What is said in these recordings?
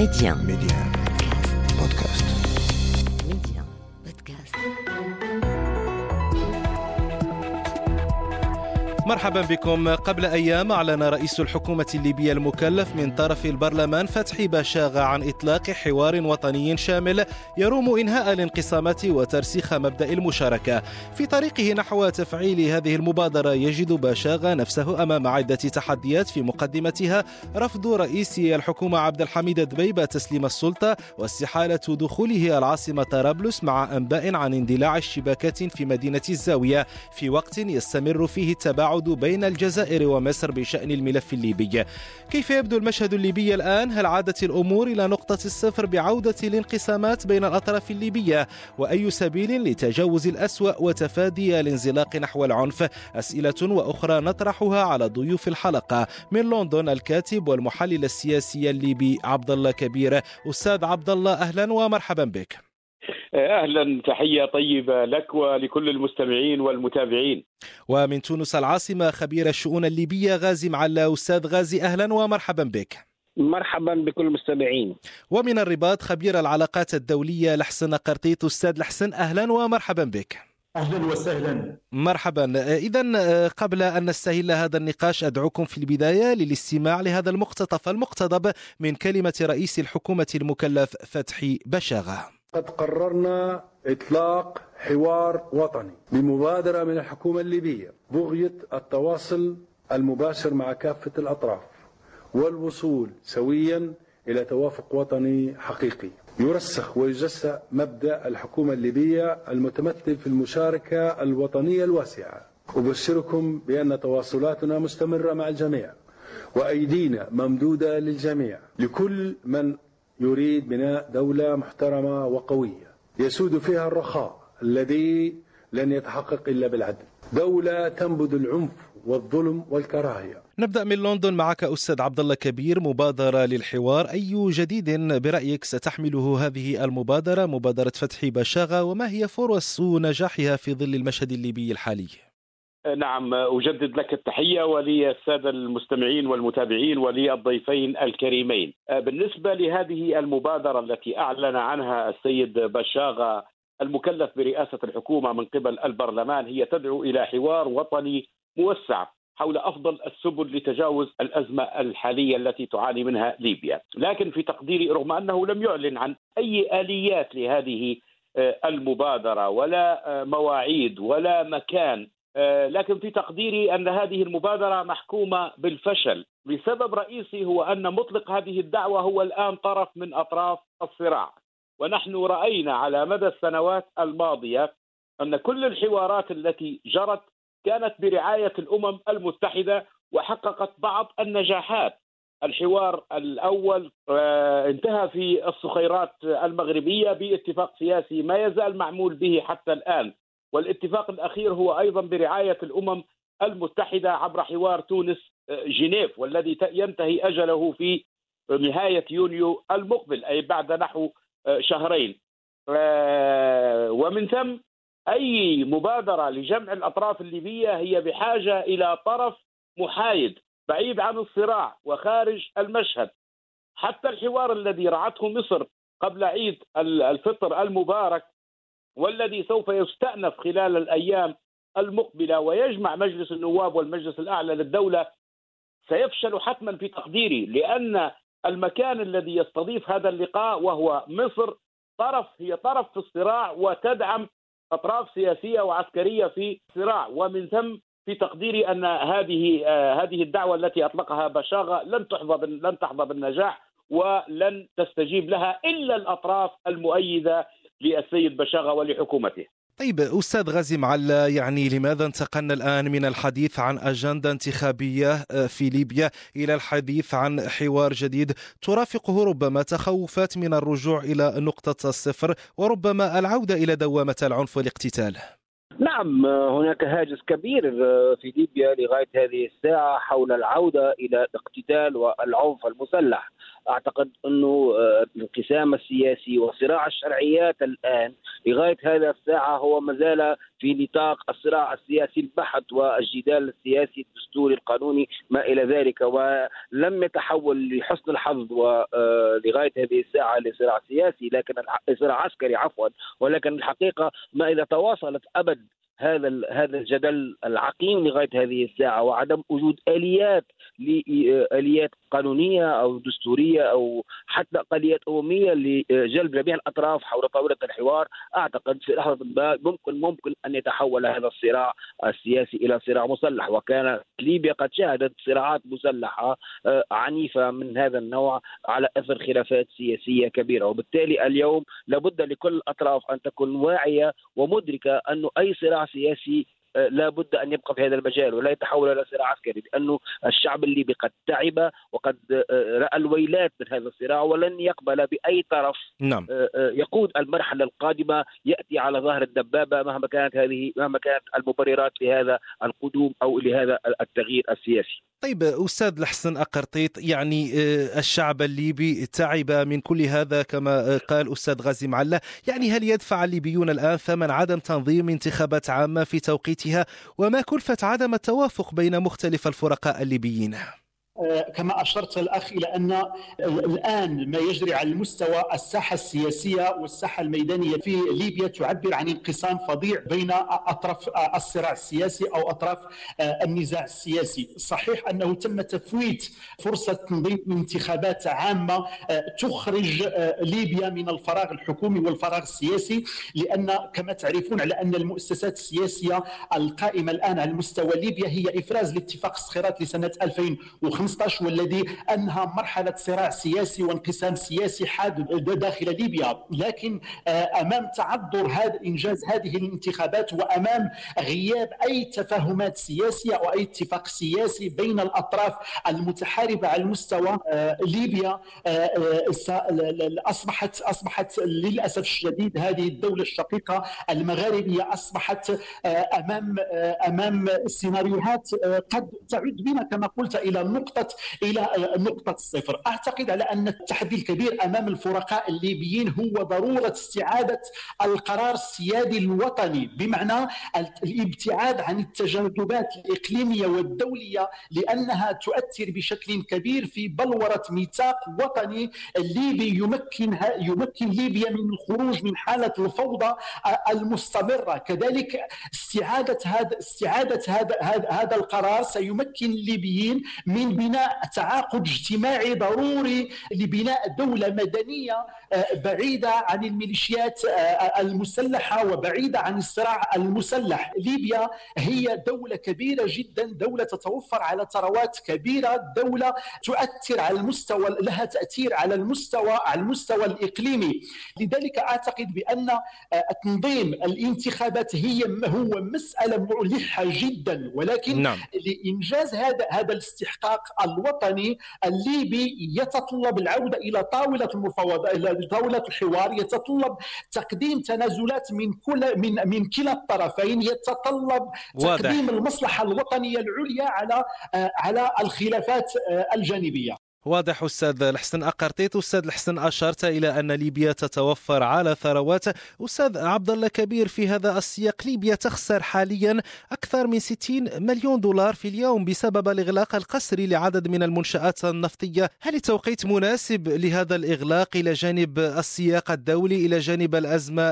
Médien. Médien. Podcast. مرحبا بكم. قبل أيام أعلن رئيس الحكومة الليبية المكلف من طرف البرلمان فتحي باشاغا عن إطلاق حوار وطني شامل يروم إنهاء الانقسامات وترسيخ مبدأ المشاركة. في طريقه نحو تفعيل هذه المبادرة يجد باشاغا نفسه أمام عدة تحديات في مقدمتها. رفض رئيس الحكومة عبد الحميد دبيبة تسليم السلطة واستحالة دخوله العاصمة طرابلس مع أنباء عن اندلاع الشباكات في مدينة الزاوية. في وقت يستمر فيه التباعد بين الجزائر ومصر بشأن الملف الليبي كيف يبدو المشهد الليبي الآن؟ هل عادت الأمور إلى نقطة الصفر بعودة الانقسامات بين الأطراف الليبية؟ وأي سبيل لتجاوز الأسوأ وتفادي الانزلاق نحو العنف؟ أسئلة وأخرى نطرحها على ضيوف الحلقة من لندن الكاتب والمحلل السياسي الليبي عبد الله كبير أستاذ عبد الله أهلا ومرحبا بك أهلا تحية طيبة لك ولكل المستمعين والمتابعين. ومن تونس العاصمة خبير الشؤون الليبية غازي معلا أستاذ غازي أهلا ومرحبا بك. مرحبا بكل المستمعين. ومن الرباط خبير العلاقات الدولية لحسن قرطيط أستاذ لحسن أهلا ومرحبا بك. أهلا وسهلا. مرحبا. إذا قبل أن نستهل هذا النقاش أدعوكم في البداية للاستماع لهذا المقتطف المقتضب من كلمة رئيس الحكومة المكلف فتحي بشاغة. قد قررنا إطلاق حوار وطني بمبادرة من الحكومة الليبية. بغية التواصل المباشر مع كافة الأطراف والوصول سويا إلى توافق وطني حقيقي. يرسخ ويجسى مبدأ الحكومة الليبية المتمثل في المشاركة الوطنية الواسعة. أبشركم بأن تواصلاتنا مستمرة مع الجميع وأيدينا ممدودة للجميع. لكل من يريد بناء دولة محترمة وقوية يسود فيها الرخاء الذي لن يتحقق إلا بالعدل. دولة تنبذ العنف والظلم والكراهية. نبدأ من لندن معك أستاذ عبد الله كبير مبادرة للحوار. أي جديد برأيك ستحمله هذه المبادرة؟ مبادرة فتح بشاغة وما هي فرص نجاحها في ظل المشهد الليبي الحالي؟ نعم أجدد لك التحية وللسادة المستمعين والمتابعين وللضيفين الكريمين. بالنسبة لهذه المبادرة التي أعلن عنها السيد بشاغة المكلف برئاسة الحكومة من قبل البرلمان هي تدعو إلى حوار وطني موسع حول أفضل السبل لتجاوز الأزمة الحالية التي تعاني منها ليبيا، لكن في تقديري رغم أنه لم يعلن عن أي آليات لهذه المبادرة ولا مواعيد ولا مكان لكن في تقديري أن هذه المبادرة محكومة بالفشل. لسبب رئيسي هو أن مطلق هذه الدعوة هو الآن طرف من أطراف الصراع. ونحن رأينا على مدى السنوات الماضية أن كل الحوارات التي جرت كانت برعاية الأمم المتحدة وحققت بعض النجاحات. الحوار الأول انتهى في الصخيرات المغربية باتفاق سياسي ما يزال معمول به حتى الآن، والاتفاق الأخير هو أيضا برعاية الأمم المتحدة عبر حوار تونس جنيف والذي ينتهي أجله في نهاية يونيو المقبل أي بعد نحو شهرين. ومن ثم أي مبادرة لجمع الأطراف الليبية هي بحاجة إلى طرف محايد بعيد عن الصراع وخارج المشهد حتى الحوار الذي رعته مصر قبل عيد الفطر المبارك والذي سوف يستأنف خلال الأيام المقبلة ويجمع مجلس النواب والمجلس الأعلى للدولة سيفشل حتما في تقديري لأن المكان الذي يستضيف هذا اللقاء وهو مصر طرف هي طرف في الصراع وتدعم أطراف سياسية وعسكرية في صراع ومن ثم في تقديري أن هذه هذه الدعوة التي أطلقها بشاغة لن تحظى لن تحظى بالنجاح ولن تستجيب لها إلا الأطراف المؤيدة للسيد بشاغه ولحكومته. طيب أستاذ غازي معلا يعني لماذا انتقلنا الآن من الحديث عن أجندة انتخابية في ليبيا إلى الحديث عن حوار جديد ترافقه ربما تخوفات من الرجوع إلى نقطة الصفر وربما العودة إلى دوامة العنف والاقتتال. نعم هناك هاجس كبير في ليبيا لغاية هذه الساعة حول العودة إلى الاقتتال والعنف المسلح. أعتقد أنه الانقسام السياسي وصراع الشرعيات الآن لغاية هذا الساعة هو ما زال في نطاق الصراع السياسي البحت والجدال السياسي الدستوري القانوني ما إلى ذلك ولم يتحول لحسن الحظ ولغايه هذه الساعة لصراع سياسي لكن صراع عسكري عفوا ولكن الحقيقة ما إذا تواصلت أبد هذا هذا الجدل العقيم لغاية هذه الساعة وعدم وجود آليات لاليات قانونية أو دستورية أو حتى اقليات أممية لجلب جميع الأطراف حول طاولة الحوار. أعتقد في لحظة ما ممكن ممكن أن يتحول هذا الصراع السياسي إلى صراع مسلح. وكان ليبيا قد شهدت صراعات مسلحة عنيفة من هذا النوع على أثر خلافات سياسية كبيرة. وبالتالي اليوم لابد لكل الأطراف أن تكون واعية ومدركة انه أي صراع سياسي آه، لا بد أن يبقى في هذا المجال ولا يتحول إلى صراع عسكري لأنه الشعب الليبي قد تعب وقد آه، رأى الويلات من هذا الصراع ولن يقبل بأي طرف نعم. آه، يقود المرحلة القادمة يأتي على ظهر الدبابة مهما كانت هذه مهما كانت المبررات لهذا القدوم أو لهذا التغيير السياسي. طيب أستاذ الحسن أقرطيط يعني الشعب الليبي تعب من كل هذا كما قال أستاذ غازي معلة يعني هل يدفع الليبيون الآن ثمن عدم تنظيم انتخابات عامة في توقيتها وما كلفة عدم التوافق بين مختلف الفرقاء الليبيين؟ آه، كما أشرت الأخ إلى أن الآن ما يجري على المستوى الساحة السياسية والساحة الميدانية في ليبيا تعبر عن انقسام فظيع بين أطراف الصراع السياسي أو أطراف آه، النزاع السياسي، صحيح أنه تم تفويت فرصة تنظيم انتخابات عامة آه، تخرج ليبيا من الفراغ الحكومي والفراغ السياسي لأن كما تعرفون على أن المؤسسات السياسية القائمة الآن على مستوى ليبيا هي إفراز لاتفاق الصخيرات لسنة 2005 2015 والذي أنهى مرحلة صراع سياسي وانقسام سياسي حاد داخل ليبيا. لكن آه، أمام تعذر هذا إنجاز هذه الانتخابات وأمام غياب أي تفاهمات سياسية أو أي اتفاق سياسي بين الأطراف المتحاربة على مستوى آه، ليبيا آه، أصبحت أصبحت للأسف الشديد هذه الدولة الشقيقة المغاربية أصبحت أمام أمام سيناريوهات قد تعد بنا كما قلت إلى نقطه نقطة إلى نقطة الصفر أعتقد على أن التحدي الكبير أمام الفرقاء الليبيين هو ضرورة استعادة القرار السيادي الوطني بمعنى الابتعاد عن التجاذبات الإقليمية والدولية لأنها تؤثر بشكل كبير في بلورة ميثاق وطني الليبي يمكن يمكن ليبيا من الخروج من حالة الفوضى المستمرة. كذلك استعادة هذا استعادة هذا هذا القرار سيمكن الليبيين من بناء تعاقد اجتماعي ضروري لبناء دولة مدنية آه، بعيدة عن الميليشيات آه، المسلحة وبعيدة عن الصراع المسلح. ليبيا هي دولة كبيرة جدا دولة تتوفر على ثروات كبيرة دولة تؤثر على المستوى لها تأثير على المستوى على المستوى الإقليمي. لذلك أعتقد بأن آه، تنظيم الانتخابات هي هو مسألة ملحة جدا. ولكن نعم. لإنجاز هذا هذا الاستحقاق الوطني الليبي يتطلب العودة إلى طاولة المفاوضات إلى طاولة الحوار يتطلب تقديم تنازلات من كل من من كلا الطرفين يتطلب واضح. تقديم المصلحة الوطنية العليا على على الخلافات الجانبية واضح أستاذ الحسن أقرطيط. أستاذ الحسن أشرت إلى أن ليبيا تتوفر على ثروات. أستاذ عبد الله كبير في هذا السياق ليبيا تخسر حاليا أكثر من 60 مليون دولار في اليوم بسبب الإغلاق القسري لعدد من المنشآت النفطية. هل التوقيت مناسب لهذا الإغلاق إلى جانب السياق الدولي إلى جانب الأزمة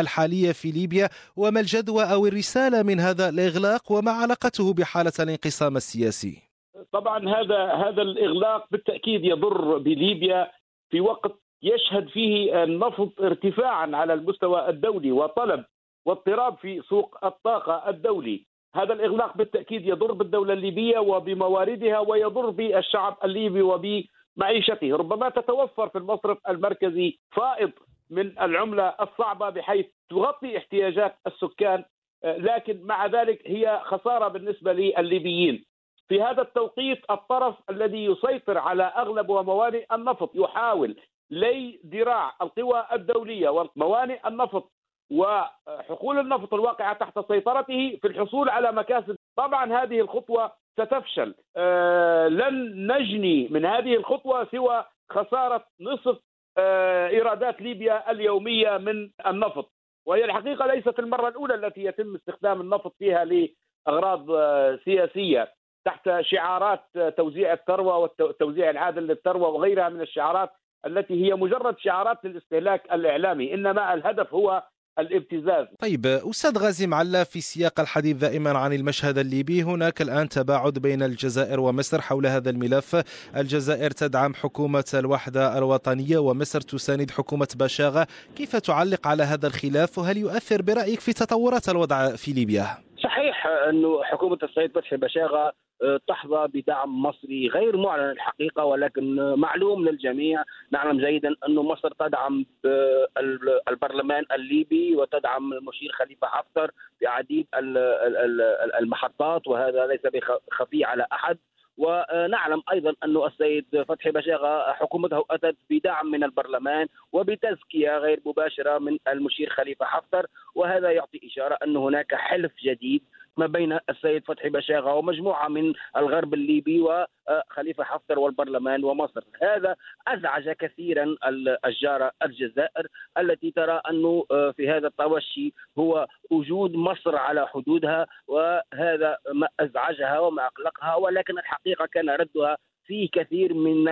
الحالية في ليبيا؟ وما الجدوى أو الرسالة من هذا الإغلاق؟ وما علاقته بحالة الانقسام السياسي؟ طبعا هذا هذا الإغلاق بالتأكيد يضر بليبيا في وقت يشهد فيه النفط ارتفاعا على المستوى الدولي وطلب واضطراب في سوق الطاقة الدولي. هذا الإغلاق بالتأكيد يضر بالدولة الليبية وبمواردها ويضر بالشعب الليبي وبمعيشته. ربما تتوفر في المصرف المركزي فائض من العملة الصعبة بحيث تغطي احتياجات السكان لكن مع ذلك هي خسارة بالنسبة للليبيين. في هذا التوقيت الطرف الذي يسيطر على أغلب وموانئ النفط يحاول لي ذراع القوى الدولية وموانئ النفط وحقول النفط الواقعة تحت سيطرته في الحصول على مكاسب. طبعا هذه الخطوة ستفشل. آه لن نجني من هذه الخطوة سوى خسارة نصف آه إيرادات ليبيا اليومية من النفط. وهي الحقيقة ليست المرة الأولى التي يتم استخدام النفط فيها لأغراض آه، سياسية. تحت شعارات توزيع الثروة والتوزيع العادل للثروة وغيرها من الشعارات التي هي مجرد شعارات للاستهلاك الإعلامي إنما الهدف هو الابتزاز. طيب أستاذ غازي معلا في سياق الحديث دائما عن المشهد الليبي هناك الآن تباعد بين الجزائر ومصر حول هذا الملف. الجزائر تدعم حكومة الوحدة الوطنية ومصر تساند حكومة بشاغة. كيف تعلق على هذا الخلاف؟ وهل يؤثر برأيك في تطورات الوضع في ليبيا؟ صحيح أنه حكومة السيد فتحي بشاغة تحظى بدعم مصري غير معلن الحقيقة ولكن معلوم للجميع. نعلم جيدا أن مصر تدعم البرلمان الليبي وتدعم المشير خليفة حفتر في عديد المحطات وهذا ليس بخفي على أحد. ونعلم أيضا أن السيد فتحي بشاغه حكومته أتت بدعم من البرلمان وبتزكية غير مباشرة من المشير خليفة حفتر وهذا يعطي إشارة أن هناك حلف جديد ما بين السيد فتحي بشاغة ومجموعة من الغرب الليبي وخليفة حفتر والبرلمان ومصر. هذا أزعج كثيرا الجاره الجزائر التي ترى أنه في هذا التوشي هو وجود مصر على حدودها وهذا ما أزعجها وما أقلقها ولكن الحقيقة كان ردها في كثير من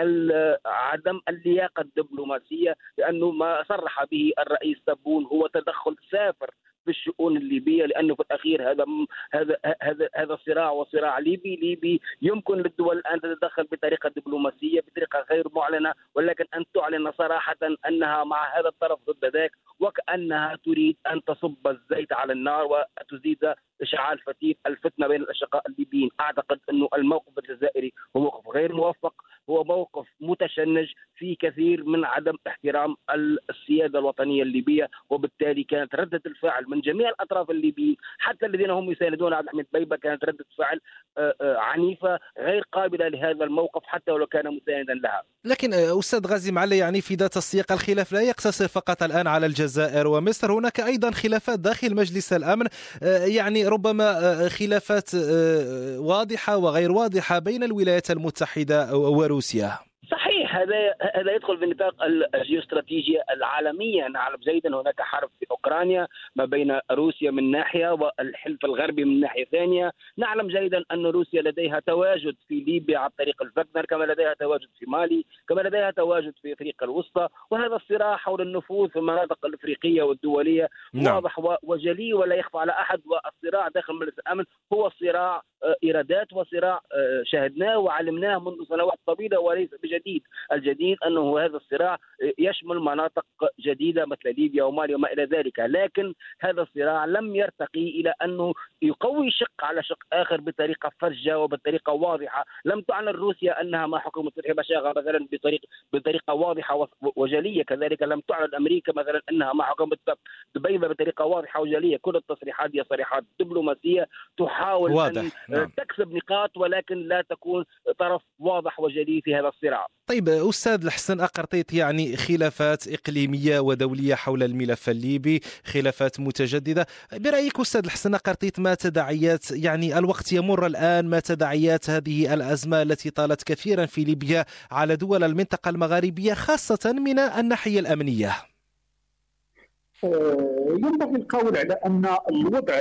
عدم اللياقة الدبلوماسية لأنه ما صرح به الرئيس تبون هو تدخل سافر في الشؤون الليبية لأنه في الأخير هذا هذا هذا هذا صراع وصراع ليبي ليبي يمكن للدول الآن تتدخل بطريقة دبلوماسية بطريقة غير معلنة ولكن أن تعلن صراحة أنها مع هذا الطرف ضد ذاك وكأنها تريد أن تصب الزيت على النار وتزيد إشعال فتيل الفتنة بين الأشقاء الليبيين، أعتقد أنه الموقف الجزائري هو موقف غير موفق، هو موقف متشنج في كثير من عدم احترام السيادة الوطنية الليبية، وبالتالي كانت ردة الفعل من جميع الأطراف الليبيين، حتى الذين هم يساندون عبد الحميد بيبة كانت ردة فعل آه، آه، عنيفة غير قابلة لهذا الموقف حتى ولو كان مساندا لها. لكن آه، أستاذ غازي معلي يعني في ذات السياق الخلاف لا يقتصر فقط الآن على الجزائر ومصر، هناك أيضا خلافات داخل مجلس الأمن يعني ربما خلافات واضحة وغير واضحة بين الولايات المتحدة وروسيا صحيح هذا هذا يدخل في نطاق الجيوستراتيجية العالمية. نعلم جيدا هناك حرب في أوكرانيا ما بين روسيا من ناحية والحلف الغربي من ناحية ثانية. نعلم جيدا أن روسيا لديها تواجد في ليبيا عن طريق الفاغنر كما لديها تواجد في مالي كما لديها تواجد في إفريقيا الوسطى. وهذا الصراع حول النفوذ في المناطق الإفريقية والدولية نعم. واضح وجلي ولا يخفى على أحد. والصراع داخل مجلس الأمن هو صراع آه، إيرادات وصراع آه، شاهدناه وعلمناه منذ سنوات طويلة وليس بجديد، الجديد أنه هذا الصراع يشمل مناطق جديدة مثل ليبيا ومالي وما إلى ذلك، لكن هذا الصراع لم يرتقي إلى أنه يقوي شق على شق آخر بطريقة فرجة وبطريقة واضحة، لم تعلن روسيا أنها مع حكومه فتحي بشاغه مثلا بطريقه بطريقة واضحة وجلية، كذلك لم تعلن أمريكا مثلا أنها مع حكومه دبيبه بطريقة واضحة وجلية، كل التصريحات هي صريحات دبلوماسية تحاول واضح. ان نعم. تكسب نقاط ولكن لا تكون طرف واضح وجلي في هذا الصراع. طيب أستاذ الحسن أقرطيت يعني خلافات إقليمية ودولية حول الملف الليبي خلافات متجددة. برأيك أستاذ الحسن أقرطيت ما تداعيات؟ يعني الوقت يمر الآن ما تداعيات هذه الأزمة التي طالت كثيرا في ليبيا على دول المنطقة المغاربية خاصة من الناحية الأمنية؟ آه، ينبغي القول على أن الوضع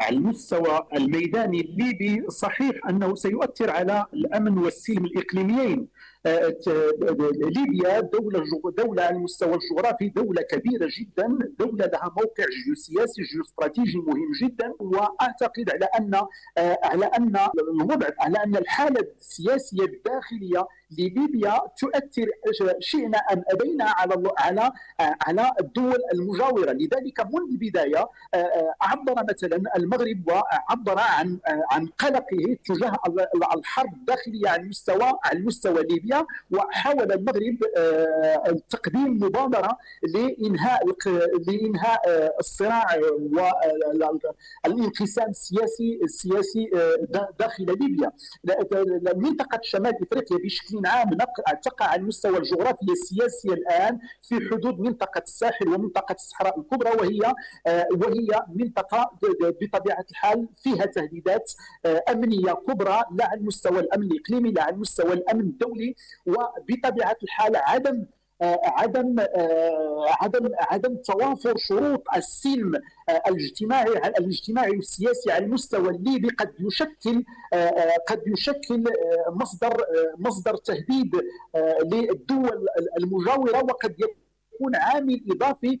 على المستوى الميداني الليبي صحيح أنه سيؤثر على الأمن والسلم الإقليميين. ليبيا دولة دولة على المستوى الجغرافي دولة كبيرة جدا دولة لها موقع جيوسياسي جيوستراتيجي مهم جدا وأعتقد على أن آه، على أن الوضع على أن الحالة السياسية الداخلية لليبيا تؤثر شئنا أم أبينا على على على الدول المجاورة. لذلك منذ البداية عبر مثلا المغرب وعبر عن عن قلقه تجاه الحرب الداخلية على المستوى على مستوى ليبيا وحاول المغرب تقديم مبادرة لإنهاء لإنهاء الصراع والانقسام السياسي السياسي داخل ليبيا. منطقة شمال إفريقيا بشكل عام تقع على المستوى الجغرافي السياسي الآن في حدود منطقة الساحل ومنطقة الصحراء الكبرى وهي آه، وهي منطقة بطبيعة الحال فيها تهديدات آه، أمنية كبرى لا على المستوى الامن الاقليمي لا على المستوى الأمن الدولي وبطبيعة الحال عدم عدم عدم عدم توافر شروط السلم الاجتماعي الاجتماعي والسياسي على المستوى الليبي قد يشكل قد يشكل مصدر مصدر تهديد للدول المجاورة وقد يكون عامل إضافي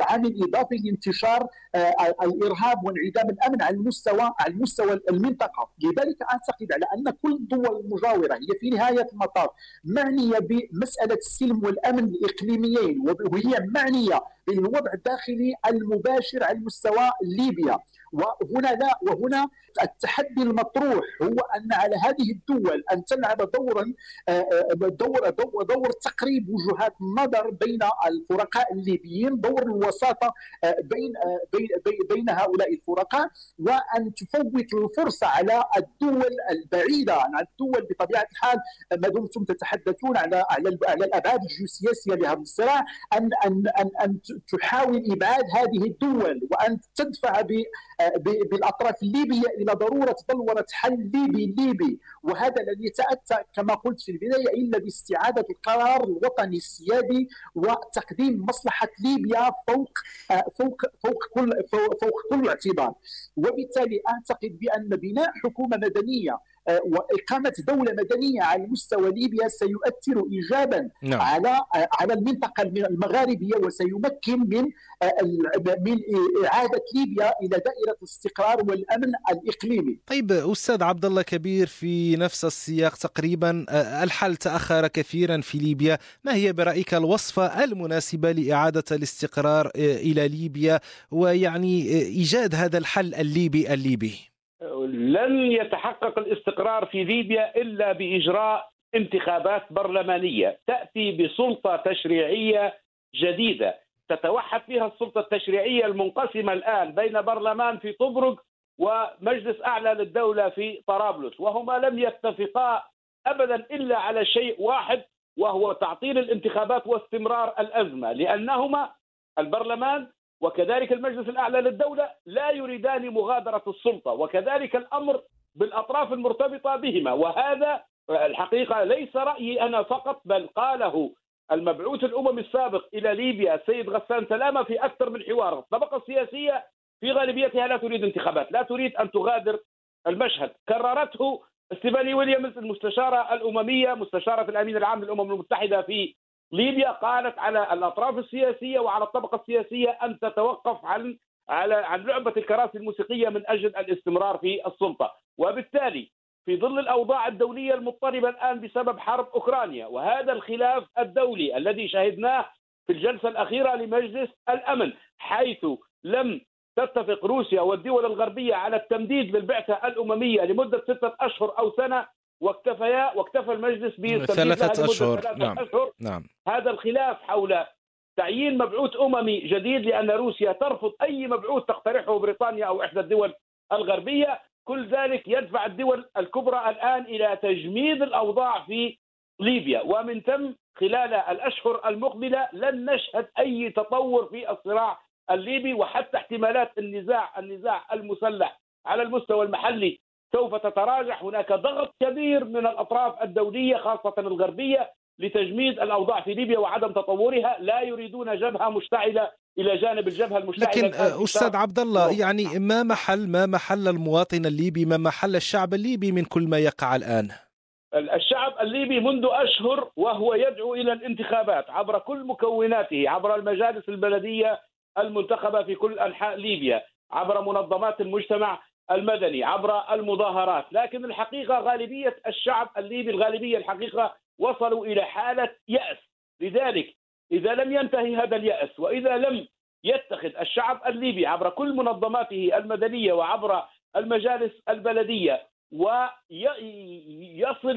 عامل إضافي لانتشار آه، الإرهاب وانعدام الأمن على المستوى على المستوى المنطقة، لذلك أعتقد على أن كل الدول المجاورة هي في نهاية المطاف معنية بمسألة السلم والأمن الإقليميين وهي معنية بالوضع الداخلي المباشر على مستوى ليبيا. وهنا لا وهنا التحدي المطروح هو أن على هذه الدول أن تلعب دورا آه، آه، دور دور, دور تقريب وجهات النظر بين الفرقاء الليبيين دور الوساطة آه، بين بين بين هؤلاء الفرقاء. وأن تفوت الفرصة على الدول البعيدة عن الدول بطبيعة الحال ما دمتم تتحدثون على على على الأبعاد الجيوسياسية لهذا الصراع. أن أن أن أن تحاول إبعاد هذه الدول وأن تدفع بالأطراف الليبية إلى ضرورة بلوره حل ليبي ليبي. وهذا لن يتأتى كما قلت في البداية إلا باستعادة القرار الوطني السيادي وتقديم مصلحة ليبيا فوق فوق فوق كل فوق كل اعتبار. وبالتالي أعتقد بأن بناء حكومة مدنية آه، وإقامة دولة مدنية على مستوى ليبيا سيؤثر ايجابا نعم. على آه، على المنطقة المغاربية وسيمكن من آه، من إعادة ليبيا إلى دائرة الاستقرار والأمن الإقليمي. طيب أستاذ عبد الله كبير في نفس السياق تقريبا الحل تأخر كثيرا في ليبيا، ما هي برأيك الوصفة المناسبة لإعادة الاستقرار إلى ليبيا ويعني إيجاد هذا الحل الليبي الليبي؟ لن يتحقق الاستقرار في ليبيا إلا بإجراء انتخابات برلمانية. تأتي بسلطة تشريعية جديدة. تتوحد فيها السلطة التشريعية المنقسمة الآن بين برلمان في طبرق ومجلس أعلى للدولة في طرابلس. وهما لم يتفقا ابدا إلا على شيء واحد وهو تعطيل الانتخابات واستمرار الأزمة لأنهما البرلمان وكذلك المجلس الأعلى للدولة لا يريدان مغادرة السلطة وكذلك الأمر بالأطراف المرتبطة بهما وهذا الحقيقة ليس رأيي أنا فقط بل قاله المبعوث الاممي السابق إلى ليبيا السيد غسان سلامة في أكثر من حوار. الطبقة السياسية في غالبيتها لا تريد انتخابات لا تريد أن تغادر المشهد. كررته ستيفاني ويليامز المستشارة الأممية مستشارة الأمين العام للأمم المتحدة في ليبيا قالت على الأطراف السياسية وعلى الطبقة السياسية أن تتوقف عن على عن لعبة الكراسي الموسيقية من أجل الاستمرار في السلطة، وبالتالي في ظل الأوضاع الدولية المضطربة الآن بسبب حرب أوكرانيا وهذا الخلاف الدولي الذي شهدناه في الجلسة الأخيرة لمجلس الأمن حيث لم تتفق روسيا والدول الغربية على التمديد للبعثة الأممية لمدة ستة أشهر أو سنة واكتفيا واكتفى المجلس بثلاثة أشهر. نعم. أشهر. نعم. هذا الخلاف حول تعيين مبعوث أممي جديد لأن روسيا ترفض أي مبعوث تقترحه بريطانيا أو إحدى الدول الغربية. كل ذلك يدفع الدول الكبرى الآن إلى تجميد الأوضاع في ليبيا. ومن ثم خلال الأشهر المقبلة لن نشهد أي تطور في الصراع الليبي وحتى احتمالات النزاع النزاع المسلح على المستوى المحلي. سوف تتراجع هناك ضغط كبير من الأطراف الدولية خاصة الغربية لتجميد الأوضاع في ليبيا وعدم تطورها. لا يريدون جبهة مشتعلة إلى جانب الجبهة المشتعلة لكن أستاذ عبد الله يعني ما محل ما محل المواطن الليبي ما محل الشعب الليبي من كل ما يقع الآن؟ الشعب الليبي منذ أشهر وهو يدعو إلى الانتخابات عبر كل مكوناته عبر المجالس البلدية المنتخبة في كل أنحاء ليبيا عبر منظمات المجتمع المدني عبر المظاهرات لكن الحقيقة غالبية الشعب الليبي الغالبية الحقيقة وصلوا إلى حالة يأس. لذلك إذا لم ينتهي هذا اليأس وإذا لم يتخذ الشعب الليبي عبر كل منظماته المدنية وعبر المجالس البلدية ويصل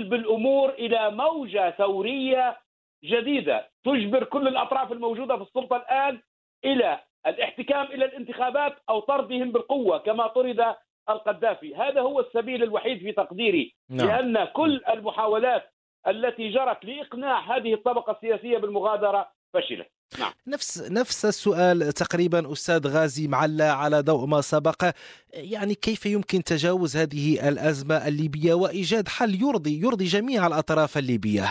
بالأمور إلى موجة ثورية جديدة تجبر كل الأطراف الموجودة في السلطة الآن إلى الاحتكام إلى الانتخابات أو طردهم بالقوة كما طرد القذافي هذا هو السبيل الوحيد في تقديري نعم. لأن كل المحاولات التي جرت لإقناع هذه الطبقة السياسية بالمغادرة فشلت نعم. نفس نفس السؤال تقريبا أستاذ غازي معلا على ضوء ما سبق يعني كيف يمكن تجاوز هذه الأزمة الليبية وإيجاد حل يرضي يرضي جميع الأطراف الليبية؟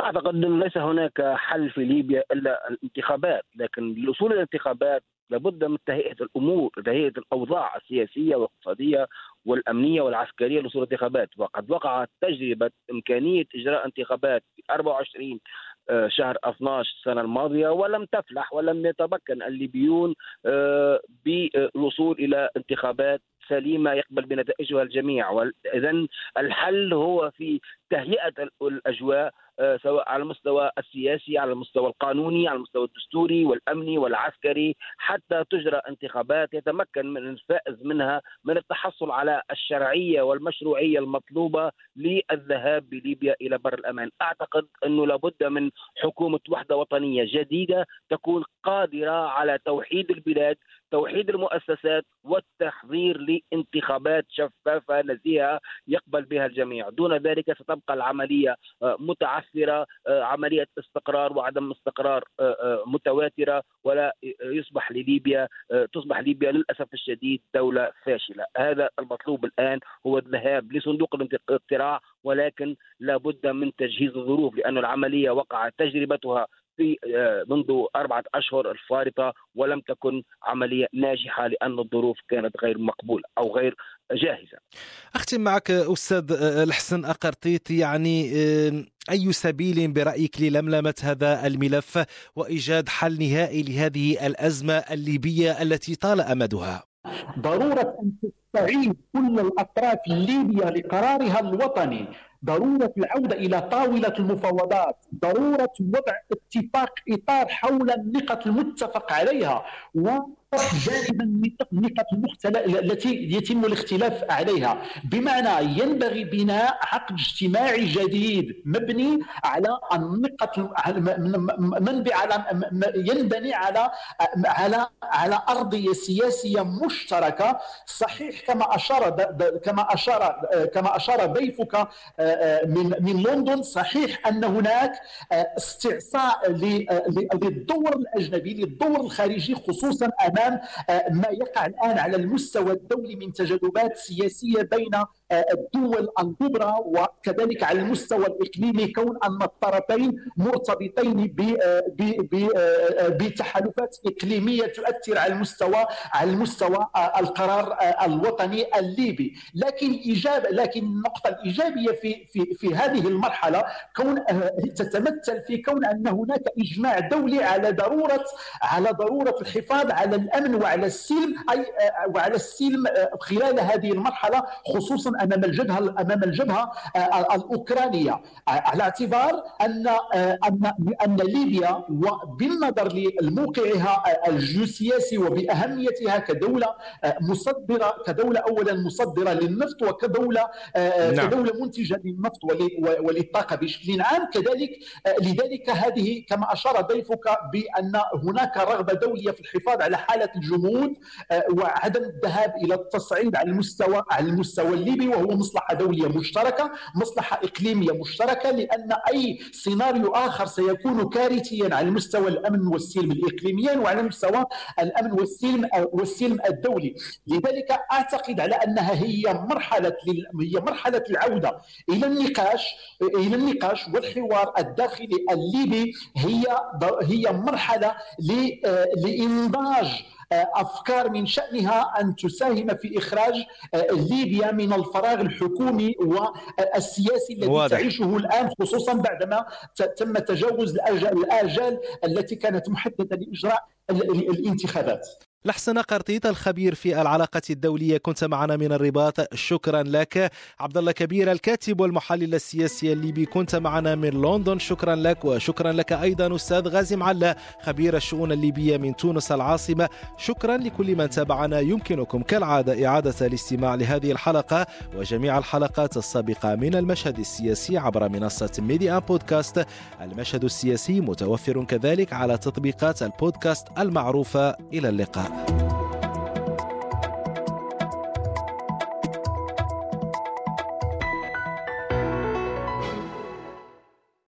أعتقد انه ليس هناك حل في ليبيا إلا الانتخابات لكن لوصول الانتخابات لابد من تهيئة الأمور تهيئة الأوضاع السياسية والاقتصادية والأمنية والعسكرية لوصول الانتخابات وقد وقعت تجربة إمكانية إجراء انتخابات في 24 آه، شهر 12 السنة الماضية ولم تفلح ولم يتمكن الليبيون آه، بالوصول إلى انتخابات سليمة يقبل بنتائجها الجميع. اذا الحل هو في تهيئة الأجواء آه، سواء على المستوى السياسي على المستوى القانوني على المستوى الدستوري والأمني والعسكري حتى تجرى انتخابات يتمكن من الفائز منها من التحصل على الشرعية والمشروعية المطلوبة للذهاب بليبيا إلى بر الأمان، أعتقد أنه لابد من حكومة وحدة وطنية جديدة تكون قادرة على توحيد البلاد توحيد المؤسسات والتحضير لانتخابات شفافة نزيهة يقبل بها الجميع، دون ذلك ستبقى العملية آه، متعثرة، آه، عملية استقرار وعدم استقرار آه، متواترة ولا يصبح لليبيا تصبح ليبيا للأسف الشديد دولة فاشلة، هذا المطلوب الآن هو الذهاب لصندوق الاقتراع ولكن لابد من تجهيز الظروف لأن العملية وقعت تجربتها في آه، منذ أربعة أشهر الفارطة ولم تكن عملية ناجحة لأن الظروف كانت غير مقبولة أو غير جاهزة. أختم معك أستاذ آه، الحسن أقرطيط. يعني آه، أي سبيل برأيك للملمة هذا الملف وإيجاد حل نهائي لهذه الأزمة الليبية التي طال أمدها؟ ضرورة أن تستعيد كل الأطراف الليبية لقرارها الوطني. ضرورة العودة إلى طاولة المفاوضات ضرورة وضع اتفاق إطار حول النقط المتفق عليها جانبا النقط المختلفة التي يتم الاختلاف عليها. بمعنى ينبغي بناء عقد اجتماعي جديد مبني على النقط منبع على ينبني على على على أرضية سياسية مشتركة. صحيح كما أشار كما أشار كما أشار ضيفك آه، آه، من من لندن صحيح أن هناك آه، استعصاء للدور الأجنبي للدور الخارجي خصوصا أمام ما يقع الآن على المستوى الدولي من تجاذبات سياسية بين الدول الكبرى وكذلك على المستوى الإقليمي كون أن الطرفين مرتبطين بتحالفات إقليمية تؤثر على المستوى على المستوى القرار الوطني الليبي. لكن إيجاب لكن النقطة الإيجابية في في في هذه المرحلة كون تتمثل في كون أن هناك إجماع دولي على ضرورة على ضرورة الحفاظ على الأمن وعلى السلم أي وعلى السلم خلال هذه المرحلة خصوصا أمام الجبهة أمام الجبهة آه، الأوكرانية على اعتبار أن آه، أن أن ليبيا وبالنظر لموقعها الجيوسياسي وبأهميتها كدولة آه، مصدره كدولة اولا مصدره للنفط وكدولة نعم. كدولة منتجة للنفط وللطاقه بشكل عام كذلك لذلك هذه كما أشار ضيفك بأن هناك رغبة دولية في الحفاظ على حالة الجمود وعدم الذهاب إلى التصعيد على المستوى على المستوى الليبي وهو مصلحة دولية مشتركة، مصلحة إقليمية مشتركة لأن أي سيناريو آخر سيكون كارثيا على مستوى الأمن والسلم الاقليميين وعلى مستوى الأمن والسلم والسلم الدولي، لذلك أعتقد على أنها هي مرحلة هي مرحلة العودة إلى النقاش إلى النقاش والحوار الداخلي الليبي. هي هي مرحلة لانضاج آه، أفكار من شأنها أن تساهم في إخراج آه، ليبيا من الفراغ الحكومي والسياسي الذي واضح. تعيشه الآن خصوصا بعدما تم تجاوز الآجال التي كانت محددة لإجراء الانتخابات لحسن قرطيط الخبير في العلاقة الدولية. كنت معنا من الرباط. شكرا لك. عبد الله كبير الكاتب والمحلل السياسي الليبي. كنت معنا من لندن. شكرا لك. وشكرا لك أيضا أستاذ غازي معلا خبير الشؤون الليبية من تونس العاصمة. شكرا لكل من تابعنا. يمكنكم كالعادة إعادة الاستماع لهذه الحلقة وجميع الحلقات السابقة من المشهد السياسي عبر منصة ميديا بودكاست. المشهد السياسي متوفر كذلك على تطبيقات البودكاست المعروفة. إلى اللقاء. Bye.